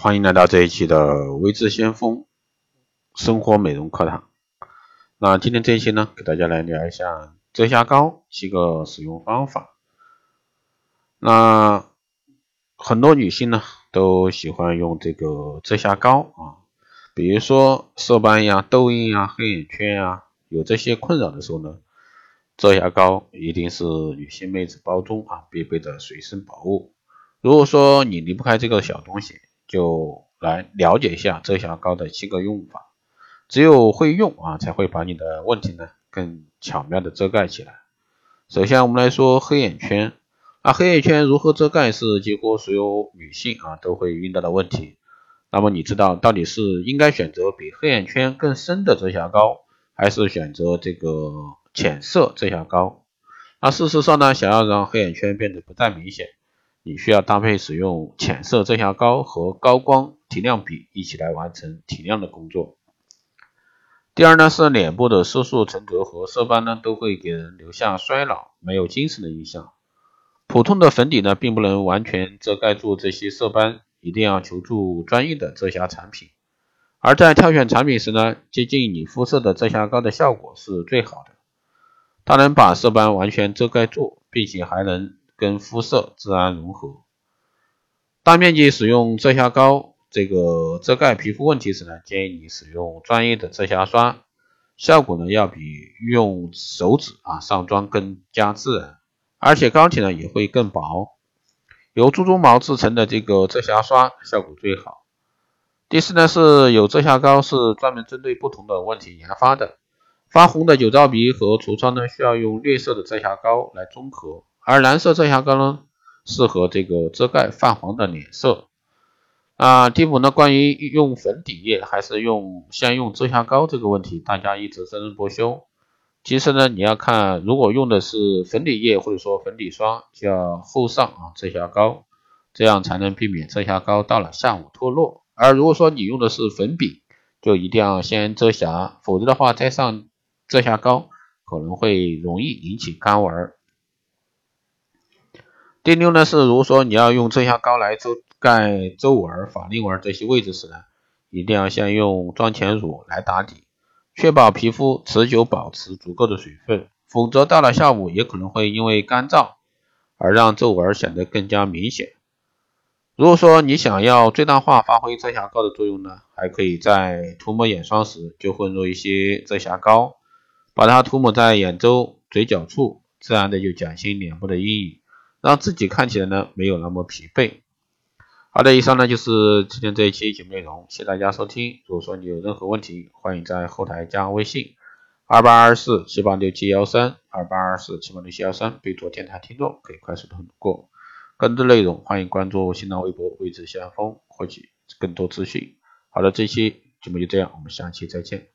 欢迎来到这一期的微智先锋生活美容课堂。那今天这一期呢，给大家来聊一下遮瑕膏几个使用方法。那很多女性呢都喜欢用这个遮瑕膏啊，比如说色斑呀、痘印呀、黑眼圈呀，有这些困扰的时候呢，遮瑕膏一定是女性妹子包中啊必备的随身宝物。如果说你离不开这个小东西，就来了解一下遮瑕膏的七个用法。只有会用啊，才会把你的问题呢更巧妙的遮盖起来。首先我们来说黑眼圈，那黑眼圈如何遮盖是几乎所有女性啊都会遇到的问题。那么你知道到底是应该选择比黑眼圈更深的遮瑕膏，还是选择这个浅色遮瑕膏？那事实上呢，想要让黑眼圈变得不太明显。你需要搭配使用浅色遮瑕膏和高光提亮笔一起来完成提亮的工作。第二呢是脸部的色素沉着和色斑呢都会给人留下衰老、没有精神的印象。普通的粉底呢并不能完全遮盖住这些色斑，一定要求助专业的遮瑕产品。而在挑选产品时呢，接近你肤色的遮瑕膏的效果是最好的，它能把色斑完全遮盖住，并且还能。跟肤色自然融合，大面积使用遮瑕膏这个遮盖皮肤问题时呢，建议你使用专业的遮瑕刷，效果呢要比用手指啊上妆更加自然，而且膏体呢也会更薄。由猪鬃毛制成的这个遮瑕刷效果最好。第四呢是有遮瑕膏是专门针对不同的问题研发的，发红的酒糟鼻和痤疮呢需要用绿色的遮瑕膏来中和。而蓝色遮瑕膏呢，适合这个遮盖泛黄的脸色。啊，第五呢，关于用粉底液还是用先用遮瑕膏这个问题，大家一直争论不休。其实呢，你要看，如果用的是粉底液或者说粉底霜，就要后上啊遮瑕膏，这样才能避免遮瑕膏到了下午脱落。而如果说你用的是粉饼，就一定要先遮瑕，否则的话再上遮瑕膏可能会容易引起干纹。第六呢是，如果说你要用遮瑕膏来遮盖皱纹、法令纹这些位置时呢，一定要先用妆前乳来打底，确保皮肤持久保持足够的水分，否则到了下午也可能会因为干燥而让皱纹显得更加明显。如果说你想要最大化发挥遮瑕膏的作用呢，还可以在涂抹眼霜时就混入一些遮瑕膏，把它涂抹在眼周、嘴角处，自然的就减轻脸部的阴影。让自己看起来呢没有那么疲惫。好的，以上呢就是今天这一期节目内容，谢谢大家收听。如果说你有任何问题，欢迎在后台加微信二八二四七八六七幺三二八二四七八六七幺三，备注电台听众，可以快速通过。更多内容欢迎关注新浪微博未知先锋，获取更多资讯。好的，这期节目就这样，我们下期再见。